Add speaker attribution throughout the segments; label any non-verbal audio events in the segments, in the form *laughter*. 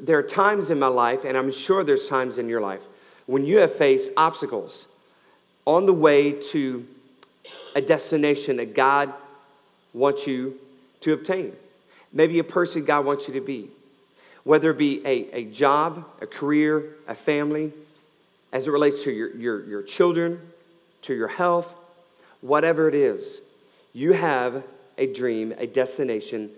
Speaker 1: there are times in my life, and I'm sure there's times in your life, when you have faced obstacles on the way to a destination that God wants you to obtain. Maybe a person God wants you to be, whether it be a, a job, a career, a family, as it relates to your, your, your children, to your health, whatever it is, you have a dream, a destination,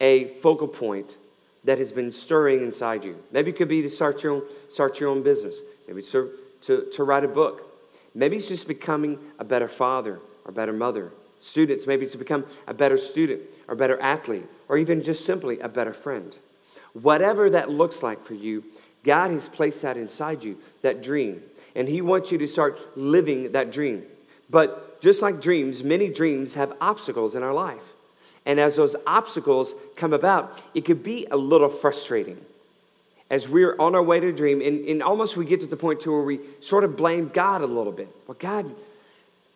Speaker 1: a focal point that has been stirring inside you. Maybe it could be to start your own, start your own business. Maybe it's to, to, to write a book. Maybe it's just becoming a better father or better mother. Students, maybe it's to become a better student or better athlete or even just simply a better friend. Whatever that looks like for you, God has placed that inside you, that dream. And He wants you to start living that dream. But just like dreams, many dreams have obstacles in our life. And as those obstacles come about, it could be a little frustrating. As we're on our way to dream, and, and almost we get to the point to where we sort of blame God a little bit. Well, God,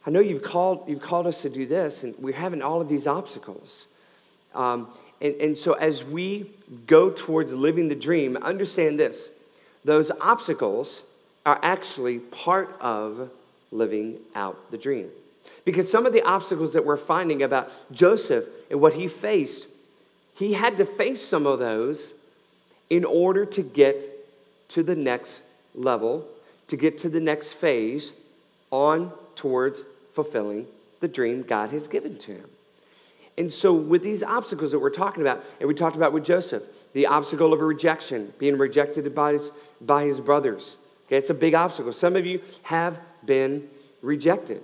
Speaker 1: I know you've called, you've called us to do this, and we're having all of these obstacles. Um, and, and so as we go towards living the dream, understand this those obstacles are actually part of living out the dream. Because some of the obstacles that we're finding about Joseph and what he faced, he had to face some of those in order to get to the next level, to get to the next phase on towards fulfilling the dream God has given to him. And so, with these obstacles that we're talking about, and we talked about with Joseph, the obstacle of rejection, being rejected by his, by his brothers. Okay, it's a big obstacle. Some of you have been rejected.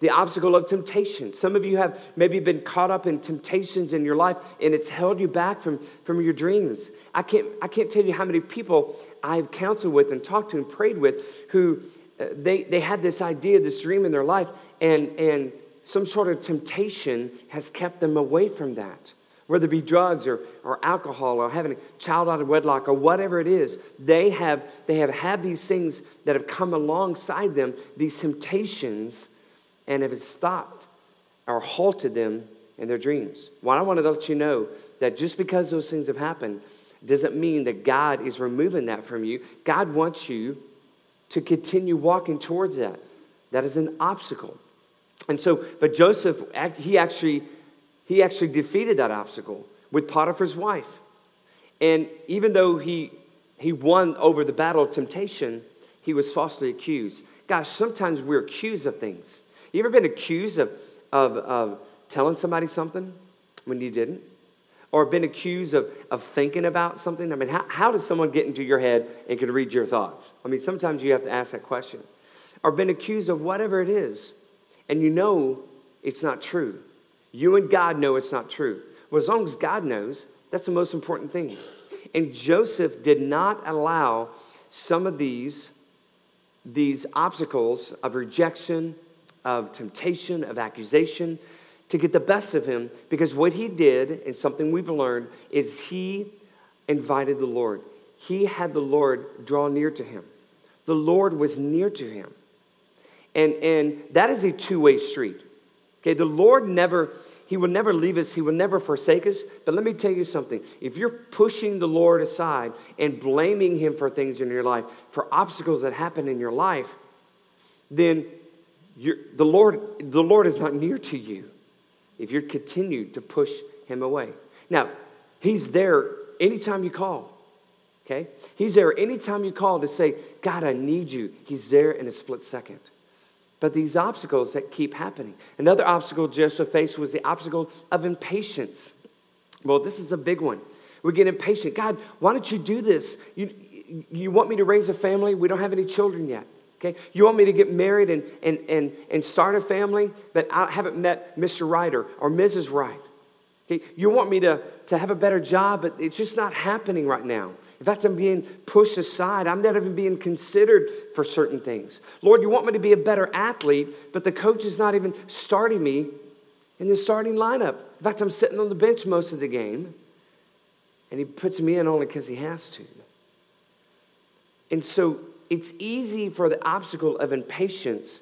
Speaker 1: The obstacle of temptation. Some of you have maybe been caught up in temptations in your life and it's held you back from, from your dreams. I can't, I can't tell you how many people I've counseled with and talked to and prayed with who uh, they, they had this idea, this dream in their life, and, and some sort of temptation has kept them away from that. Whether it be drugs or, or alcohol or having a child out of wedlock or whatever it is, they have, they have had these things that have come alongside them, these temptations, and have stopped or halted them in their dreams. Well, I want to let you know that just because those things have happened doesn't mean that God is removing that from you. God wants you to continue walking towards that. That is an obstacle. And so, but Joseph, he actually, he actually defeated that obstacle with Potiphar's wife. And even though he, he won over the battle of temptation, he was falsely accused. Gosh, sometimes we're accused of things. You ever been accused of, of, of telling somebody something when you didn't? Or been accused of, of thinking about something? I mean, how, how does someone get into your head and can read your thoughts? I mean, sometimes you have to ask that question. Or been accused of whatever it is and you know it's not true. You and God know it's not true. Well, as long as God knows, that's the most important thing. And Joseph did not allow some of these, these obstacles of rejection, of temptation, of accusation to get the best of him because what he did, and something we've learned, is he invited the Lord. He had the Lord draw near to him. The Lord was near to him. And, and that is a two way street. Okay, the Lord never, He will never leave us, He will never forsake us. But let me tell you something if you're pushing the Lord aside and blaming Him for things in your life, for obstacles that happen in your life, then the, Lord, the Lord is not near to you if you continue to push Him away. Now, He's there anytime you call. Okay? He's there anytime you call to say, God, I need you. He's there in a split second. But these obstacles that keep happening. Another obstacle Joseph faced was the obstacle of impatience. Well, this is a big one. We get impatient. God, why don't you do this? You, you want me to raise a family? We don't have any children yet. Okay? You want me to get married and, and, and, and start a family, but I haven't met Mr. Right or, Mrs. Right. Okay? You want me to, to have a better job, but it's just not happening right now. In fact, I'm being pushed aside. I'm not even being considered for certain things. Lord, you want me to be a better athlete, but the coach is not even starting me in the starting lineup. In fact, I'm sitting on the bench most of the game, and he puts me in only because he has to. And so it's easy for the obstacle of impatience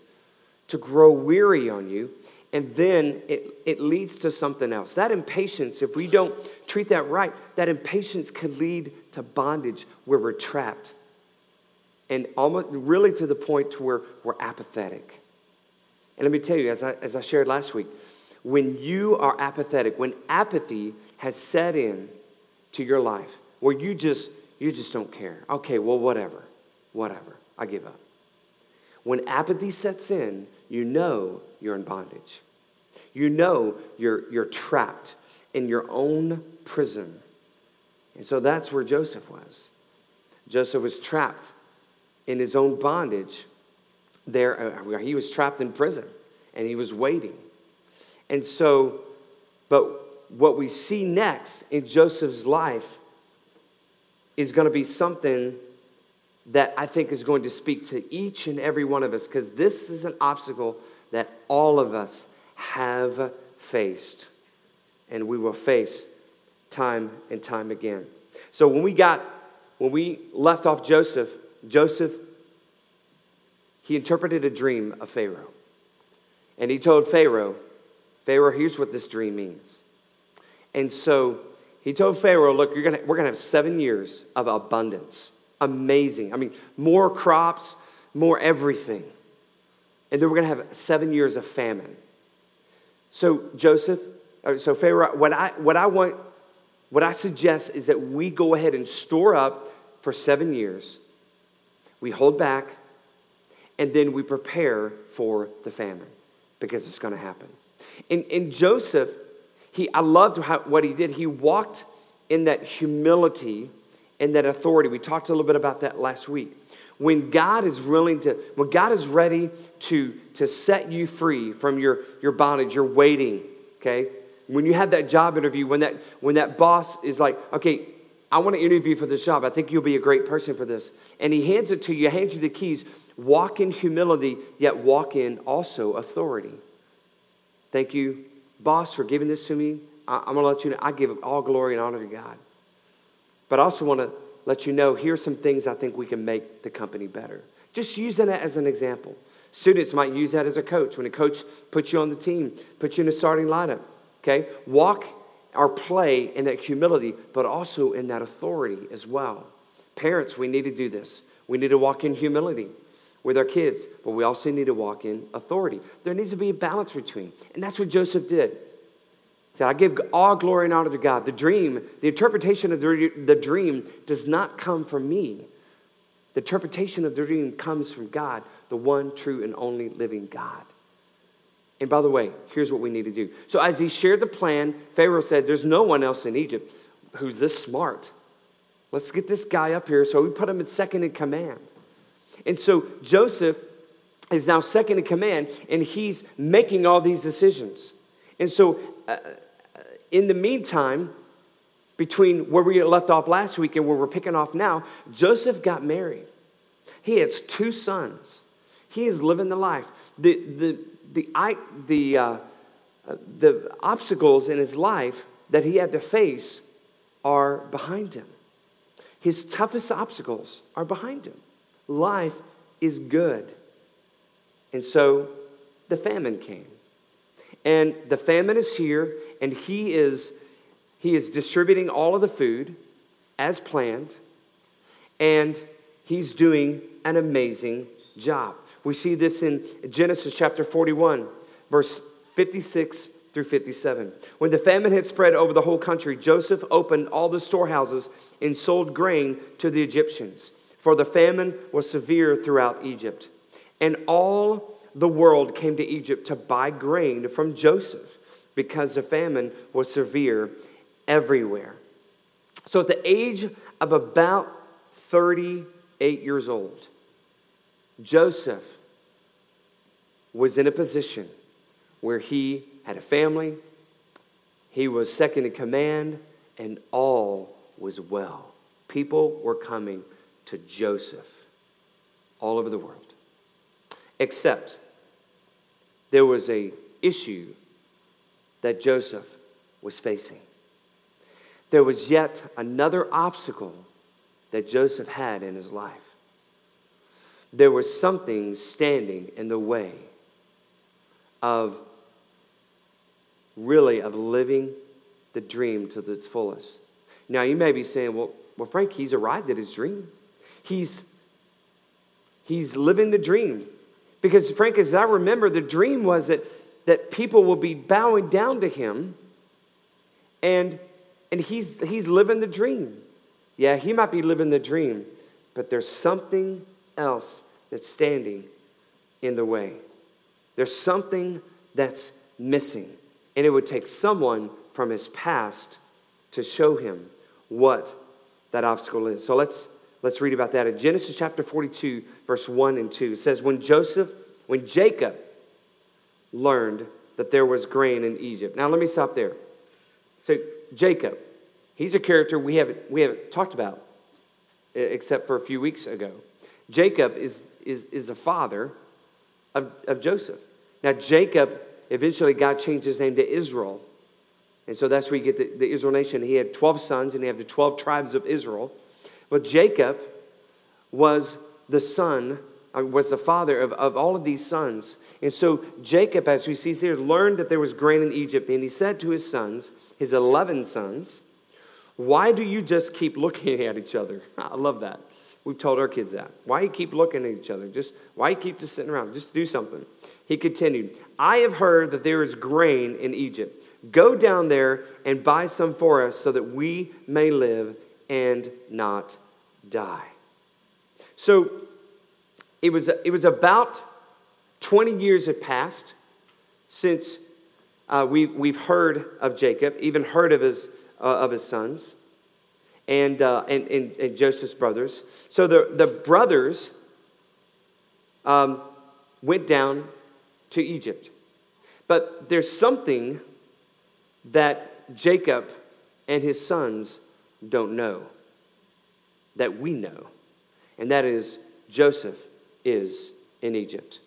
Speaker 1: to grow weary on you. and then it, it leads to something else. That impatience, if we don't treat that right, that impatience could lead to bondage where we're trapped. And almost really to the point to where we're apathetic. And let me tell you, as I, as I shared last week, when you are apathetic, when apathy has set in to your life, where you just you just don't care. Okay, well, whatever, whatever. I give up. When apathy sets in, you know you're in bondage. You know you're, you're trapped in your own prison. And so that's where Joseph was. Joseph was trapped in his own bondage there. Uh, he was trapped in prison and he was waiting. And so, but what we see next in Joseph's life is going to be something that I think is going to speak to each and every one of us because this is an obstacle that all of us have faced and we will face time and time again. So when we got when we left off Joseph, Joseph he interpreted a dream of Pharaoh. And he told Pharaoh, Pharaoh, here's what this dream means. And so he told Pharaoh, look, you're gonna, we're going to have seven years of abundance. Amazing. I mean, more crops, more everything. And then we're going to have seven years of famine. So, Joseph, uh, so Pharaoh, what I, what I want, what I suggest is that we go ahead and store up for seven years. We hold back, and then we prepare for the famine because it's going to happen. And, and Joseph, he, I loved how, what he did. He walked in that humility and that authority. We talked a little bit about that last week. When God is willing to, when God is ready to, to set you free from your, your bondage, you're waiting, okay? When you have that job interview, when that, when that boss is like, okay, I want to interview for this job. I think you'll be a great person for this. And he hands it to you, hands you the keys. Walk in humility, yet walk in also authority. Thank you, boss, for giving this to me. I, am going to let you know I give all glory and honor to God. But I also want to let you know here's some things I think we can make the company better. Just using that as an example. Students might use that as a coach. When a coach puts you on the team, puts you in a starting lineup, okay? Walk or play in that humility, but also in that authority as well. Parents, we need to do this. We need to walk in humility with our kids, but we also need to walk in authority. There needs to be a balance between. And that's what Joseph did. I give all glory and honor to God. The dream, the interpretation of the, the dream does not come from me. The interpretation of the dream comes from God, the one true and only living God. And by the way, here's what we need to do. So, as he shared the plan, Pharaoh said, There's no one else in Egypt who's this smart. Let's get this guy up here. So, we put him in second in command. And so Joseph is now second in command and he's making all these decisions. And so, uh, in the meantime, between where we left off last week and where we're picking off now, Joseph got married. He has two sons. He is living the life. The, the, the, I, the, uh, the obstacles in his life that he had to face are behind him. His toughest obstacles are behind him life is good. And so the famine came. And the famine is here, and he is, he is distributing all of the food as planned, and he's doing an amazing job. We see this in Genesis chapter 41, verse 56 through 57. When the famine had spread over the whole country, Joseph opened all the storehouses and sold grain to the Egyptians for the famine was severe throughout Egypt. And all the world came to Egypt to buy grain from Joseph because the famine was severe everywhere. So, at the age of about 38 years old, Joseph was in a position where he had a family, he was second in command, and all was well. People were coming to Joseph all over the world. Except there was a issue that Joseph was facing. There was yet another obstacle that Joseph had in his life. There was something standing in the way of really of living the dream to its fullest. Now, you may be saying, well, well, Frank, he's arrived at his dream. He's, he's living the dream. Because, Frank, as I remember, the dream was that, that people will be bowing down to him and, and he's, he's living the dream. Yeah, he might be living the dream, but there's something else that's standing in the way. There's something that's missing. And it would take someone from his past to show him what that obstacle is. So let's, let's read about that in Genesis chapter 42, verse 1 and 2. It says, When Joseph, when Jacob learned that there was grain in Egypt. Now let me stop there. So, Jacob, he's a character we haven't, we haven't talked about except for a few weeks ago. Jacob is, is, is the father of, of Joseph. Now, Jacob, eventually, God changed his name to Israel. And so that's where you get the, the Israel nation. He had 12 sons, and he had the 12 tribes of Israel. But Jacob was the son, uh, was the father of, of all of these sons. And so Jacob, as we see here, learned that there was grain in Egypt. And he said to his sons, his 11 sons, Why do you just keep looking *laughs* at each other? *laughs* I love that. We've told our kids that. Why you keep looking at each other? Just why you keep just sitting around? Just do something. He continued, I have heard that there is grain in Egypt. Go down there and buy some for us so that we may live and not die. So it was, it was about 20 years had passed since uh, we, we've heard of Jacob, even heard of his, uh, of his sons and, uh, and, and, and, Joseph's brothers. So the, the brothers um, went down to Egypt. But there's something that Jacob and his sons don't know that we know, and that is Joseph is in Egypt.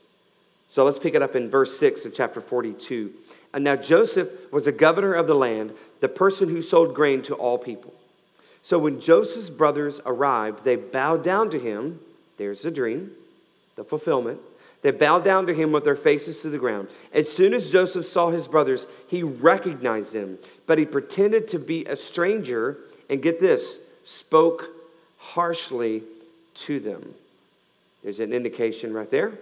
Speaker 1: So let's pick it up in verse 6 of chapter 42. And now Joseph was a governor of the land, the person who sold grain to all people. So when Joseph's brothers arrived, they bowed down to him. There's the dream, the fulfillment. They bowed down to him with their faces to the ground. As soon as Joseph saw his brothers, he recognized them, but he pretended to be a stranger and get this, spoke harshly to them. There's an indication right there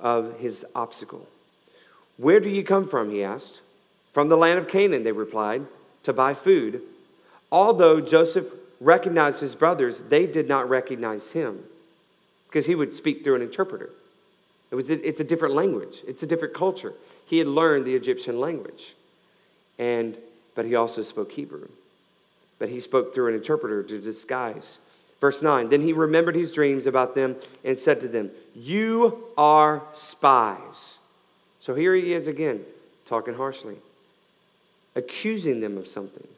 Speaker 1: of his obstacle. Where do you come from? He asked. From the land of Canaan, they replied, to buy food. Although Joseph recognized his brothers, they did not recognize him because he would speak through an interpreter. It was, it's a different language, it's a different culture. He had learned the Egyptian language, and, but he also spoke Hebrew. But he spoke through an interpreter to disguise. Verse 9 Then he remembered his dreams about them and said to them, You are spies. So here he is again, talking harshly, accusing them of something.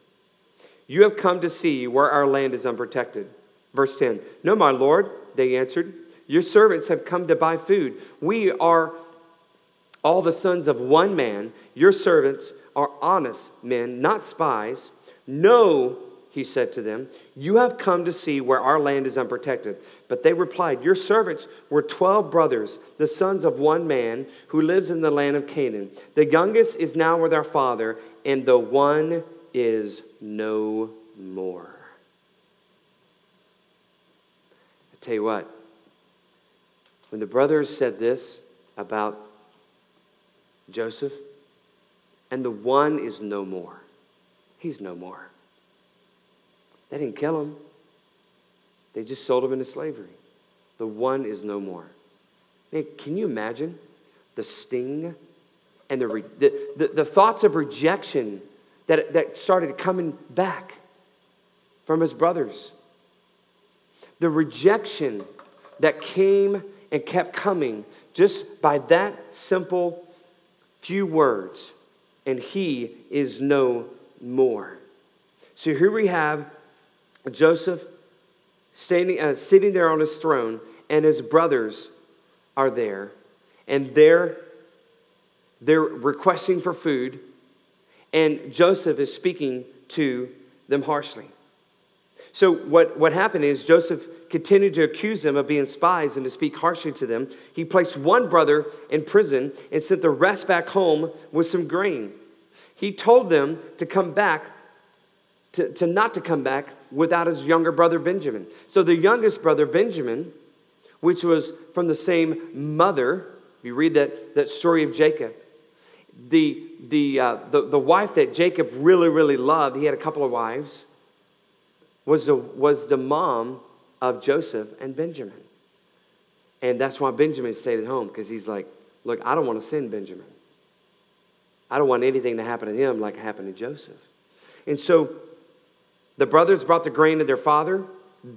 Speaker 1: You have come to see where our land is unprotected. Verse 10 No, my Lord, they answered. Your servants have come to buy food. We are all the sons of one man. Your servants are honest men, not spies. No, he said to them, You have come to see where our land is unprotected. But they replied, Your servants were twelve brothers, the sons of one man who lives in the land of Canaan. The youngest is now with our father, and the one is no more. I tell you what, when the brothers said this about Joseph, and the one is no more, he's no more. They didn't kill him, they just sold him into slavery. The one is no more. Man, can you imagine the sting and the, the, the, the thoughts of rejection that, that started coming back from his brothers? The rejection that came and kept coming just by that simple few words, and he is no more. So here we have Joseph standing, uh, sitting there on his throne, and his brothers are there, and they're, they're requesting for food, and Joseph is speaking to them harshly. So, what, what happened is Joseph continued to accuse them of being spies and to speak harshly to them. He placed one brother in prison and sent the rest back home with some grain. He told them to come back, to, to not to come back without his younger brother Benjamin. So the youngest brother, Benjamin, which was from the same mother, if you read that, that story of Jacob, the, the, uh, the, the wife that Jacob really, really loved, he had a couple of wives, was the, was the mom of Joseph and Benjamin. And that's why Benjamin stayed at home, because he's like, look, I don't want to send Benjamin. I don't want anything to happen to him like happened to Joseph. And so the brothers brought the grain to their father.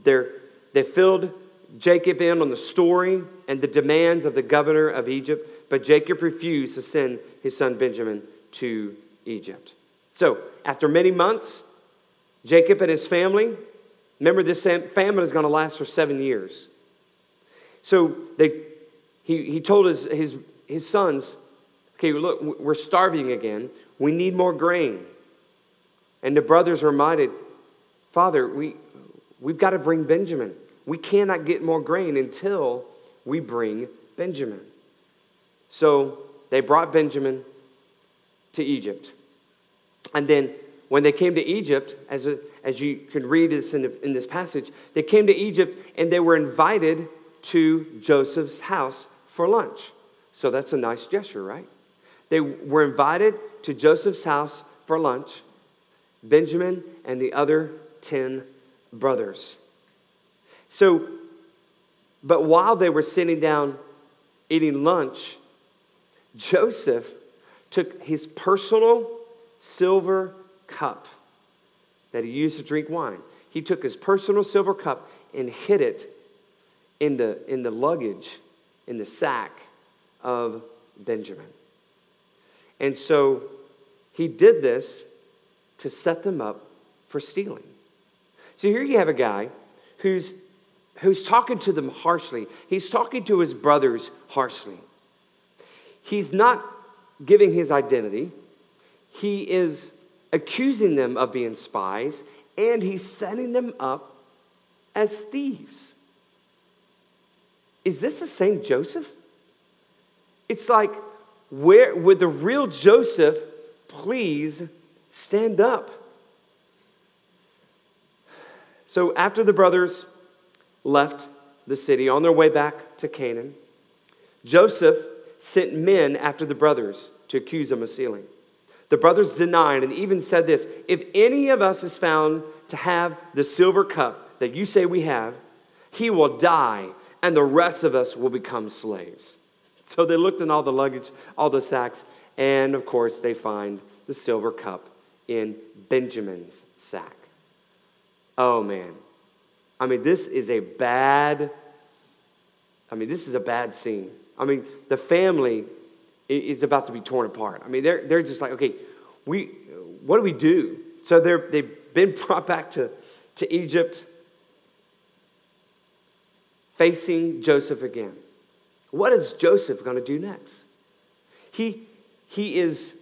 Speaker 1: They filled Jacob in on the story and the demands of the governor of Egypt, but Jacob refused to send his son Benjamin to Egypt. So, after many months, Jacob and his family, remember this famine is going to last for seven years. So they, he, he told his, his, his sons, okay, look, we're starving again. We need more grain. And the brothers reminded, Father, we, we've got to bring Benjamin. We cannot get more grain until we bring Benjamin. So they brought Benjamin to Egypt. And then when they came to Egypt, as, a, as you can read this in, the, in this passage, they came to Egypt and they were invited to Joseph's house for lunch. So that's a nice gesture, right? They were invited to Joseph's house for lunch, Benjamin and the other 10 brothers. So, but while they were sitting down eating lunch, Joseph took his personal silver cup that he used to drink wine. He took his personal silver cup and hid it in the, in the luggage, in the sack of Benjamin. And so he did this to set them up for stealing. So here you have a guy who's, who's talking to them harshly. He's talking to his brothers harshly. He's not giving his identity, he is accusing them of being spies, and he's setting them up as thieves. Is this the same Joseph? It's like, where would the real Joseph please stand up? So after the brothers left the city on their way back to Canaan, Joseph sent men after the brothers to accuse them of stealing. The brothers denied and even said this If any of us is found to have the silver cup that you say we have, he will die, and the rest of us will become slaves. *laughs* So they looked in all the luggage, all the sacks, and of course they find the silver cup in Benjamin's sack. Oh man. I mean, this is a bad, I mean, this is a bad scene. I mean, the family is about to be torn apart. I mean, they're, they're just like, okay, we, what do we do? So they're, they've been *laughs* brought back to, to Egypt, facing Joseph again. What is Joseph going to do next? He, he is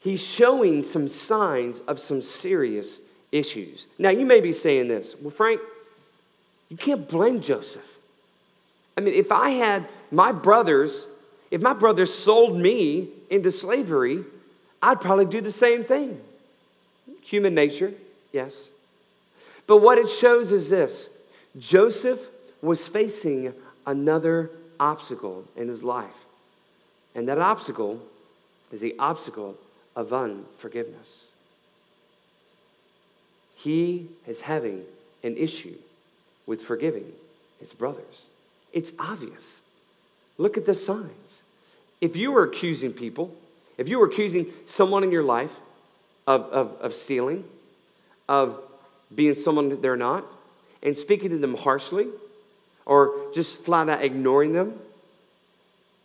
Speaker 1: he's showing some signs of some serious issues. Now, you may be saying this, well, Frank, you can't blame Joseph. I mean, if I had my brothers, if my brothers sold me into slavery, I'd probably do the same thing. Human nature, yes. But what it shows is this Joseph was facing another obstacle in his life. And that obstacle is the obstacle of unforgiveness. He is having an issue with forgiving his brothers. It's obvious. Look at the signs. If you were accusing people, if you were accusing someone in your life of, of, of stealing, of being someone they're not, and speaking to them harshly, or just flat out ignoring them,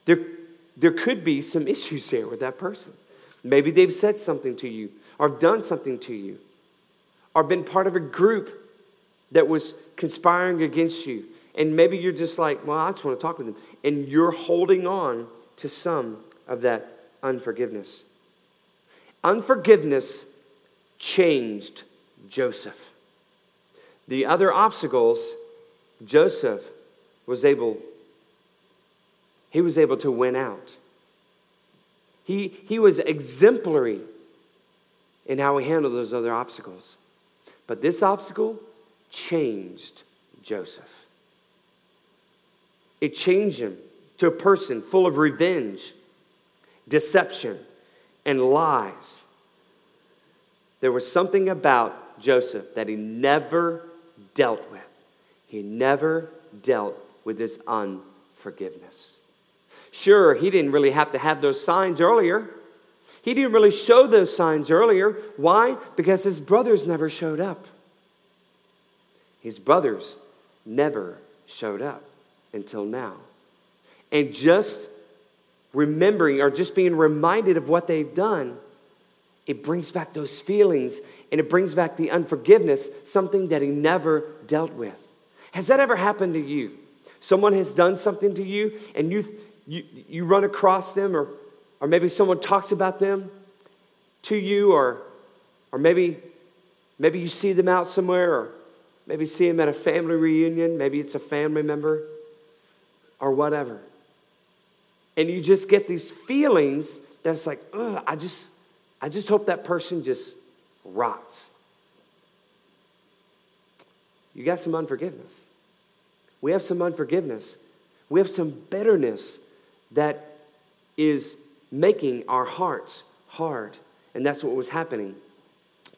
Speaker 1: there, there could be some issues there with that person. Maybe they've said something to you, or done something to you, or been part of a group that was conspiring against you. And maybe you're just like, well, I just want to talk with them. And you're holding on to some of that unforgiveness. Unforgiveness changed Joseph. The other obstacles, Joseph was able, he was able to win out. He, he was exemplary in how he handled those other obstacles. But this obstacle changed Joseph. It changed him to a person full of revenge, deception, and lies. There was something about Joseph that he never dealt with. He never dealt with his unforgiveness. Sure, he didn't really have to have those signs earlier. He didn't really show those signs earlier. Why? Because his brothers never showed up. His brothers never showed up until now. And just remembering or just being reminded of what they've done, it brings back those feelings and it brings back the unforgiveness, something that he never dealt with. Has that ever happened to you? Someone has done something to you and you, you, you run across them, or, or maybe someone talks about them to you, or, or maybe, maybe you see them out somewhere, or maybe see them at a family reunion, maybe it's a family member, or whatever. And you just get these feelings that's like, I just, I just hope that person just rots. You got some unforgiveness. We have some unforgiveness. We have some bitterness that is making our hearts hard. And that's what was happening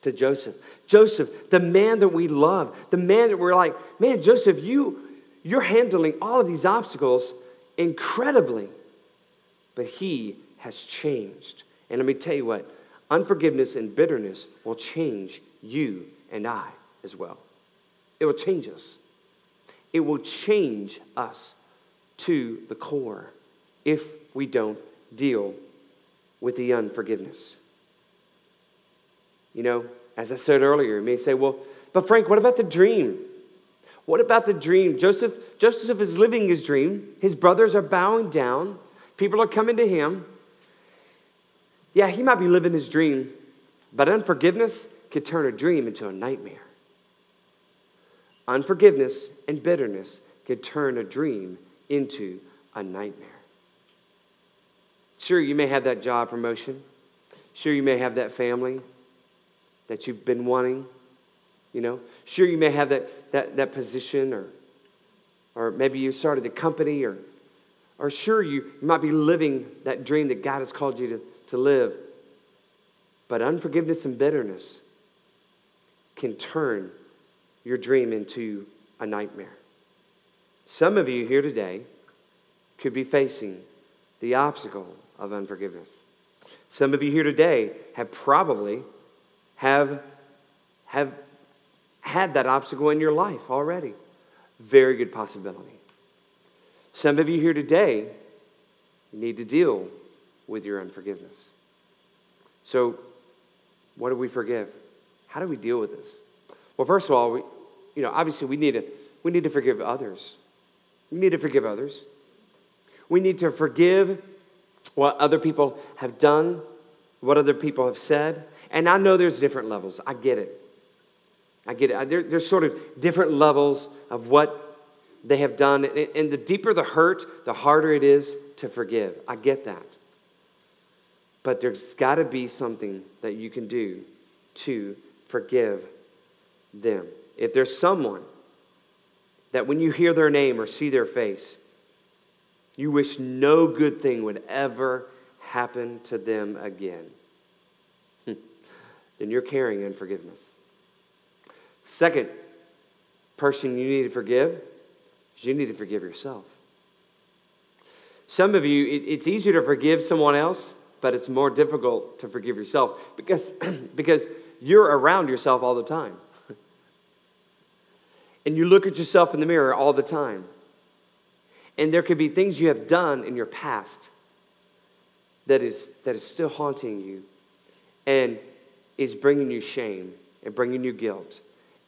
Speaker 1: to Joseph. Joseph, the man that we love, the man that we're like, man, Joseph, you, you're handling all of these obstacles incredibly. But he has changed. And let me tell you what unforgiveness and bitterness will change you and I as well. It will change us. It will change us to the core if we don't deal with the unforgiveness. You know, as I said earlier, you may say, well, but Frank, what about the dream? What about the dream? Joseph, Joseph is living his dream. His brothers are bowing down. People are coming to him. Yeah, he might be living his dream, but unforgiveness could turn a dream into a nightmare. Unforgiveness and bitterness could turn a dream into a nightmare. Sure, you may have that job promotion. Sure, you may have that family that you've been wanting. You know, sure, you may have that, that, that position, or, or maybe you started a company, or, or sure, you, might be living that dream that God has called you to, to live. But unforgiveness and bitterness can turn your dream into a nightmare. Some of you here today could be facing the obstacle of unforgiveness. Some of you here today have probably have, have had that obstacle in your life already. Very good possibility. Some of you here today need to deal with your unforgiveness. So, what do we forgive? How do we deal with this? Well, first of all, we, you know, obviously we need to we need to forgive others. We need to forgive others. We need to forgive what other people have done, what other people have said. And I know there's different levels. I get it. I get it. There, there's sort of different levels of what they have done. And the deeper the hurt, the harder it is to forgive. I get that. But there's got to be something that you can do to forgive them. If there's someone that when you hear their name or see their face, you wish no good thing would ever happen to them again, *laughs* then you're carrying unforgiveness. Second person you need to forgive is you need to forgive yourself. Some of you, it, it's easier to forgive someone else, but it's more difficult to forgive yourself because, *clears throat* because you're around yourself all the time. *laughs* and you look at yourself in the mirror all the time. And there could be things you have done in your past that is, that is still haunting you and is bringing you shame and bringing you guilt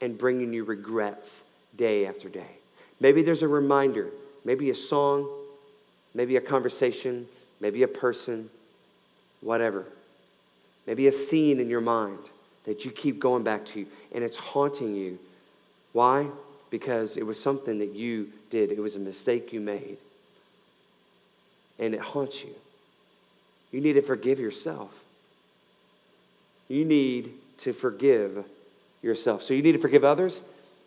Speaker 1: and bringing you regrets day after day. Maybe there's a reminder, maybe a song, maybe a conversation, maybe a person, whatever. Maybe a scene in your mind that you keep going back to and it's haunting you. Why? Because it was something that you did, it was a mistake you made. And it haunts you. You need to forgive yourself. you need to forgive yourself. So you need to forgive others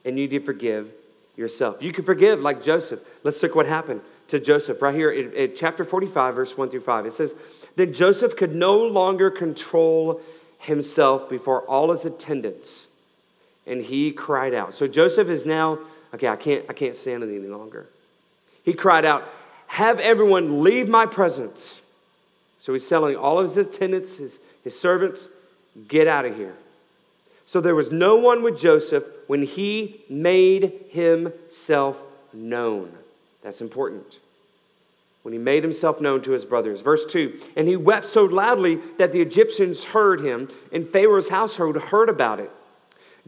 Speaker 1: and you need to forgive yourself. You can forgive like Joseph. Let's look what happened to Joseph right here in, in, chapter 45, verse 1 through 5. It says, Then Joseph could no longer control himself before all his attendants, and he cried out. So Joseph is now, okay, I can't, I can't stand it any longer. He cried out, Have everyone leave my presence. So he's telling all of his attendants, his, his servants, get out of here. So there was no one with Joseph when he made himself known. That's important. When he made himself known to his brothers. Verse 2 And he wept so loudly that the Egyptians heard him, and Pharaoh's household heard about it.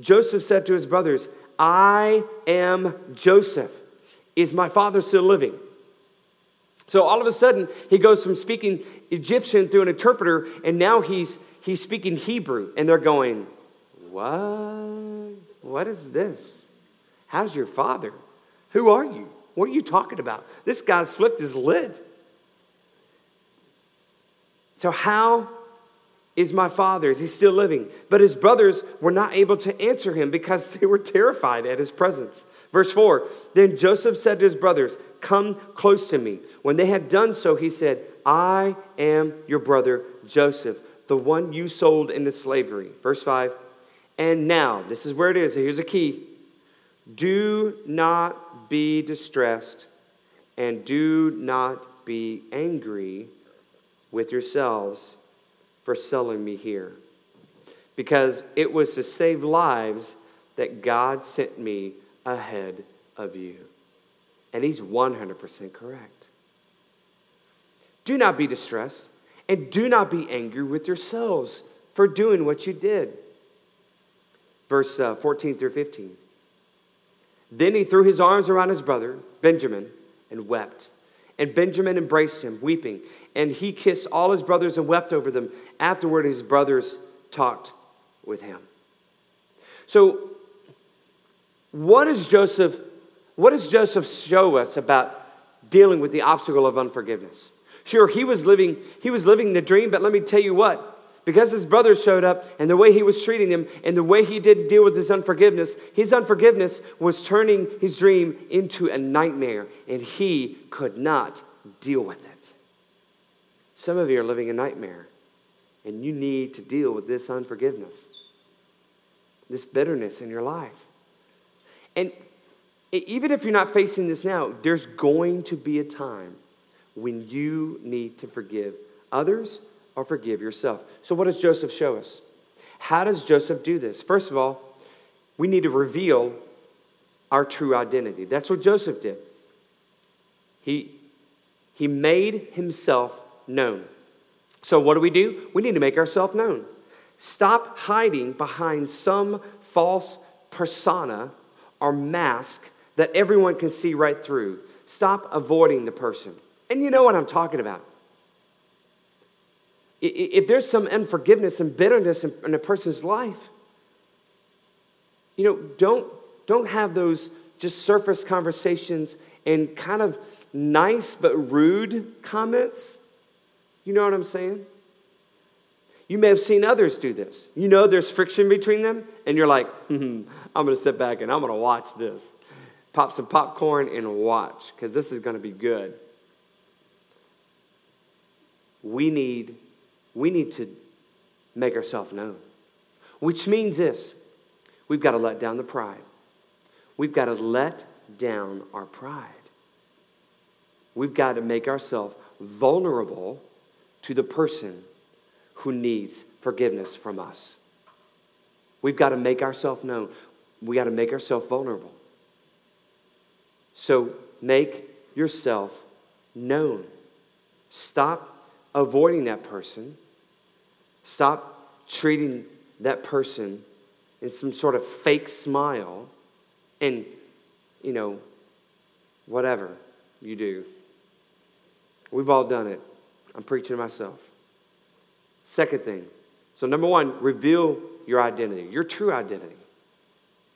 Speaker 1: Joseph said to his brothers, I am Joseph. Is my father still living? So all of a sudden, he goes from speaking Egyptian through an interpreter, and now he's, he's speaking Hebrew. And they're going, What? What is this? How's your father? Who are you? What are you talking about? This guy's flipped his lid. So, how is my father? Is he still living? But his brothers were not able to answer him because they were terrified at his presence. Verse 4 Then Joseph said to his brothers, Come close to me. When they had done so, he said, I am your brother Joseph, the one you sold into slavery. Verse 5 And now, this is where it is. Here's a key. Do not be distressed and do not be angry with yourselves for selling me here. Because it was to save lives that God sent me ahead of you. And he's 100% correct. Do not be distressed and do not be angry with yourselves for doing what you did. Verse uh, 14 through 15. Then he threw his arms around his brother, Benjamin, and wept. And Benjamin embraced him, weeping. And he kissed all his brothers and wept over them. Afterward, his brothers talked with him. So, what does Joseph, what does Joseph show us about dealing with the obstacle of unforgiveness? Sure, he was living, he was living the dream, but let me tell you what, because his brothers showed up and the way he was treating them and the way he didn't deal with his unforgiveness, his unforgiveness was turning his dream into a nightmare and he could not deal with it. Some of you are living a nightmare and you need to deal with this unforgiveness, this bitterness in your life. And even if you're not facing this now, there's going to be a time when you need to forgive others or forgive yourself. So, what does Joseph show us? How does Joseph do this? First of all, we need to reveal our true identity. That's what Joseph did. He, he made himself known. So, what do we do? We need to make ourselves known. Stop hiding behind some false persona or mask that everyone can see right through. Stop avoiding the person. And you know what I'm talking about. If there's some unforgiveness and bitterness in a person's life, you know, don't, don't have those just surface conversations and kind of nice but rude comments. You know what I'm saying? You may have seen others do this. You know there's friction between them, and you're like, *laughs* hmm, I'm going to sit back and I'm going to watch this. Pop some popcorn and watch, because this is going to be good. We need we need to make ourselves known. Which means this we've got to let down the pride. We've got to let down our pride. We've got to make ourselves vulnerable to the person who needs forgiveness from us. We've got to make ourselves known. We got to make ourselves vulnerable. So make yourself known. Stop avoiding that person Stop treating that person in some sort of fake smile and, you know, whatever you do. We've all done it. I'm preaching to myself. Second thing. So, number one, reveal your identity, your true identity.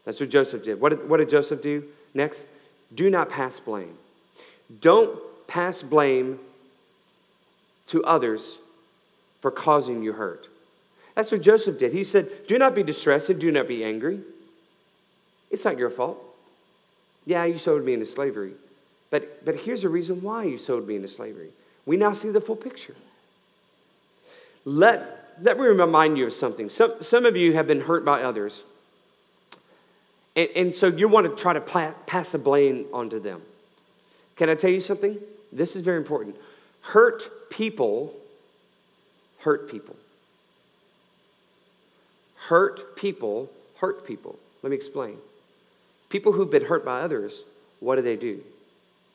Speaker 1: That's what Joseph did. What did, what did Joseph do next? Do not pass blame. Don't pass blame to others for causing you hurt. That's what Joseph did. He said, Do not be distressed and do not be angry. It's not your fault. Yeah, you sold me into slavery. But, but here's the reason why you sold me into slavery. We now see the full picture. Let, let me remind you of something. Some, some of you have been hurt by others. And, and so you want to try to pla- pass the blame onto them. Can I tell you something? This is very important. Hurt people hurt people. Hurt people hurt people. Let me explain. People who've been hurt by others, what do they do?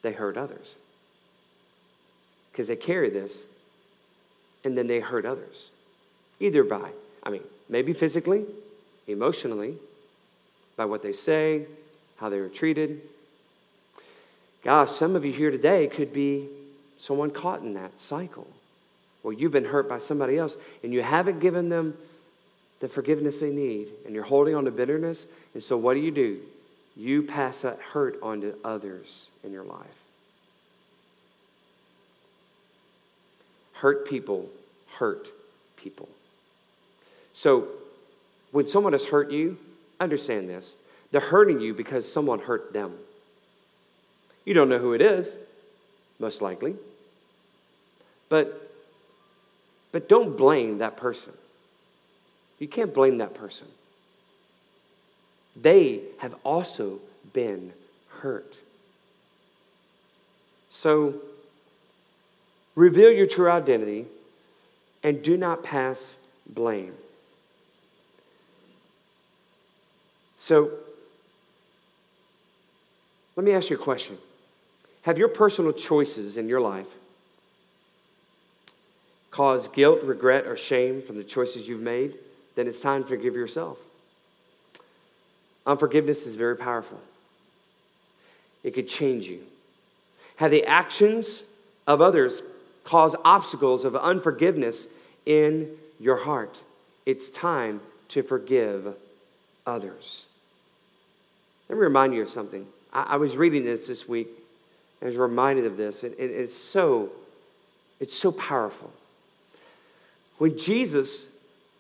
Speaker 1: They hurt others. Because they carry this and then they hurt others. Either by, I mean, maybe physically, emotionally, by what they say, how they were treated. Gosh, some of you here today could be someone caught in that cycle. Well, you've been hurt by somebody else and you haven't given them the forgiveness they need and you're holding on to bitterness. And so, what do you do? You pass that hurt on to others in your life. Hurt people hurt people. So, when someone has hurt you, understand this. They're hurting you because someone hurt them. You don't know who it is, most likely. But, but don't blame that person. You can't blame that person. They have also been hurt. So, reveal your true identity and do not pass blame. So, let me ask you a question. Have your personal choices in your life caused guilt, regret, or shame from the choices you've made? Then it's time to forgive yourself. Unforgiveness is very powerful, it could change you. Have the actions of others cause obstacles of unforgiveness in your heart? It's time to forgive others. Let me remind you of something. I, I was reading this this week. I was reminded of this. It, it's so, it's so powerful. When Jesus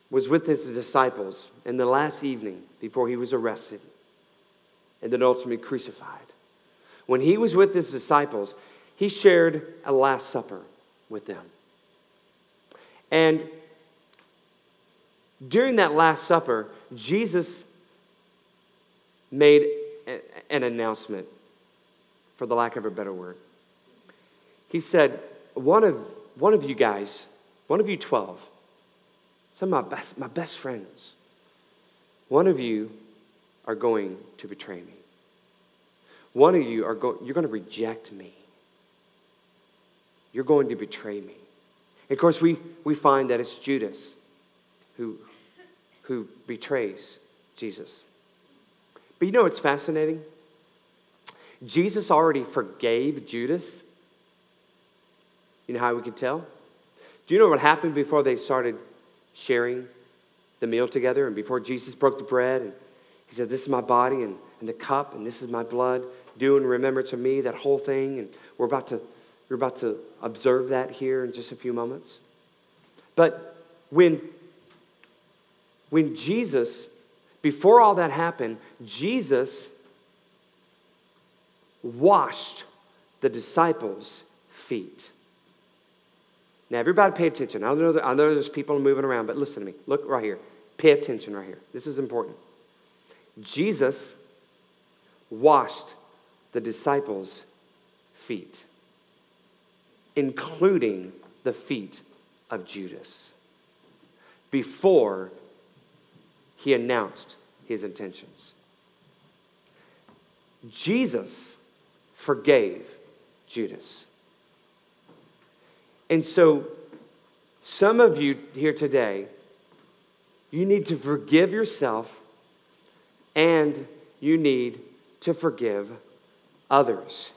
Speaker 1: was with his disciples in the last evening before he was arrested and then ultimately crucified, when he was with his disciples, he shared a Last Supper with them. And during that Last Supper, Jesus made an announcement, for the lack of a better word. He said, One of, one of you guys, one of you 12, some of my best, my best friends, one of you are going to betray me. One of you are going, you're going to reject me. You're going to betray me. And of course, we, we find that it's Judas who, who betrays Jesus. But you know what's fascinating? Jesus already forgave Judas. You know how we can tell? Do you know what happened before they started sharing the meal together and before Jesus broke the bread and he said, This is my body and, and the cup and this is my blood. Do and remember to me that whole thing. And we're about to we're about to observe that here in just a few moments. But when when Jesus before all that happened, Jesus washed the disciples' feet. Now, everybody pay attention. I know, that, I know there's people moving around, but listen to me. Look right here. Pay attention right here. This is important. Jesus washed the disciples' feet, including the feet of Judas, before he announced his intentions. Jesus forgave Judas. And so, some of you here today, you need to forgive yourself and you need to forgive others.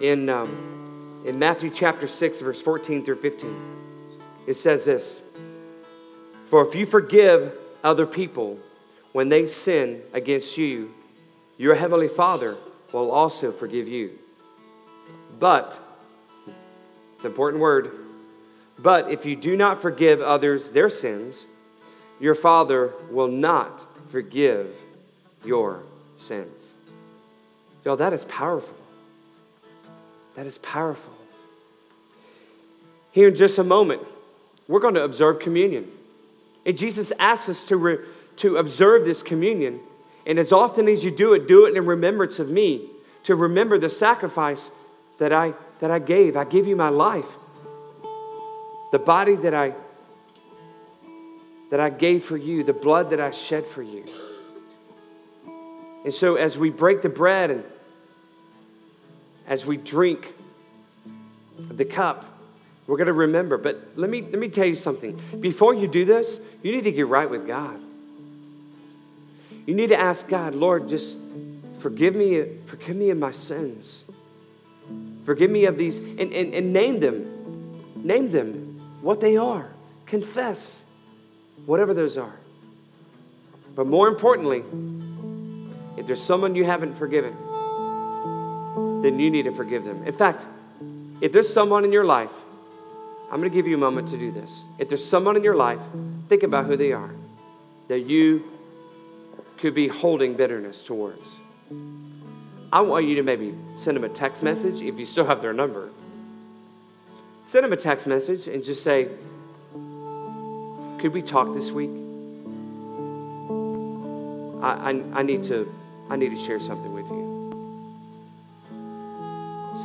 Speaker 1: In, um, in Matthew chapter 6, verse 14 through 15, it says this for if you forgive other people when they sin against you, your heavenly Father will also forgive you. But, it's an important word, But if you do not forgive others their sins, your Father will not forgive your sins. Y'all, that is powerful. That is powerful. Here in just a moment, we're going to observe communion. And Jesus asks us to, re- to observe this communion. And as often as you do it, do it in remembrance of me, to remember the sacrifice that I, that I gave. I give you my life. The body that I, that I gave for you, the blood that I shed for you. And so as we break the bread and as we drink the cup, we're going to remember. But let me, let me tell you something. Before you do this, you need to get right with God. You need to ask God, Lord, just forgive me, forgive me of my sins. Forgive me of these, and, and, and name them. Name them what they are. Confess whatever those are. But more importantly, if there's someone you haven't forgiven, then you need to forgive them. In fact, if there's someone in your life, I'm going to give you a moment to do this. If there's someone in your life, think about who they are that you could be holding bitterness towards. I want you to maybe send them a text message if you still have their number. Send them a text message and just say, Could we talk this week? I, I, I, need to I need to share something.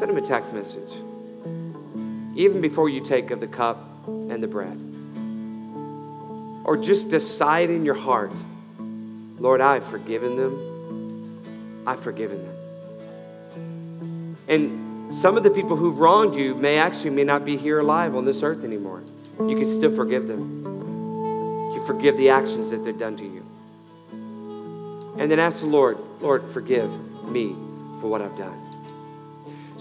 Speaker 1: Send them a text message. Even before you take of the cup and the bread. Or just decide in your heart, Lord, I've forgiven them. I've forgiven them. And some of the people who've wronged you may actually may not be here alive on this earth anymore. You can still forgive them. You forgive the actions that they've done to you. And then ask the Lord, Lord, forgive me for what I've done.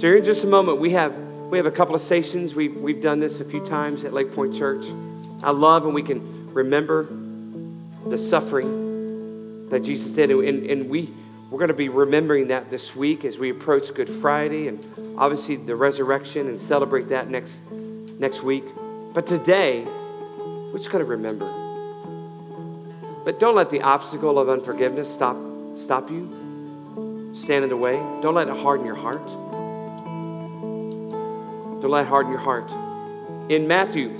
Speaker 1: So here in just a moment, we have we have a couple of stations. We've, we've done this a few times at Lake Point Church. I love when we can remember the suffering that Jesus did. And, and we, we're going to be remembering that this week as we approach Good Friday and obviously the resurrection and celebrate that next, next week. But today, we're just going to remember. But don't let the obstacle of unforgiveness stop, stop you, stand in the way. Don't let it harden your heart. Don't let harden your heart. In Matthew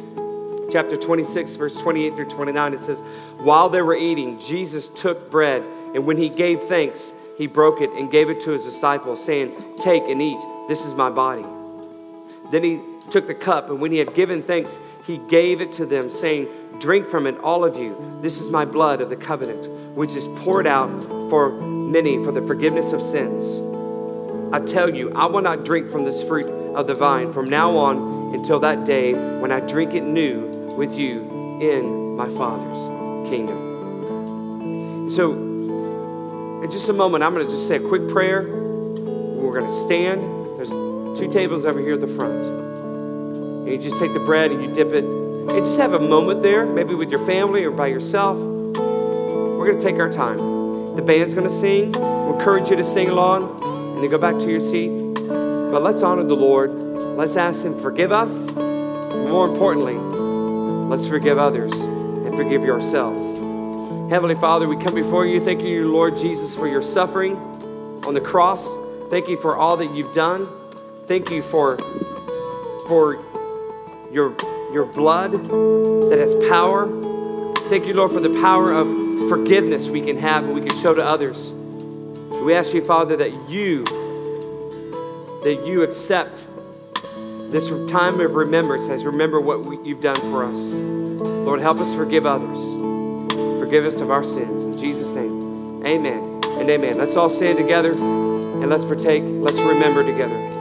Speaker 1: chapter 26, verse 28 through 29, it says, While they were eating, Jesus took bread, and when he gave thanks, he broke it and gave it to his disciples, saying, Take and eat, this is my body. Then he took the cup, and when he had given thanks, he gave it to them, saying, Drink from it, all of you. This is my blood of the covenant, which is poured out for many for the forgiveness of sins. I tell you, I will not drink from this fruit of the vine from now on until that day when I drink it new with you in my Father's kingdom. So, in just a moment, I'm going to just say a quick prayer. We're going to stand. There's two tables over here at the front. And you just take the bread and you dip it. And just have a moment there, maybe with your family or by yourself. We're going to take our time. The band's going to sing. We'll encourage you to sing along and then go back to your seat. But let's honor the Lord. Let's ask Him forgive us. More importantly, let's forgive others and forgive yourselves. Heavenly Father, we come before you. Thank you, Lord Jesus, for your suffering on the cross. Thank you for all that you've done. Thank you for, for your, your blood that has power. Thank you, Lord, for the power of forgiveness we can have and we can show to others. We ask you, Father, that you that you accept this time of remembrance as remember what we, you've done for us. Lord, help us forgive others. Forgive us of our sins. In Jesus' name, amen and amen. Let's all stand together and let's partake. Let's remember together.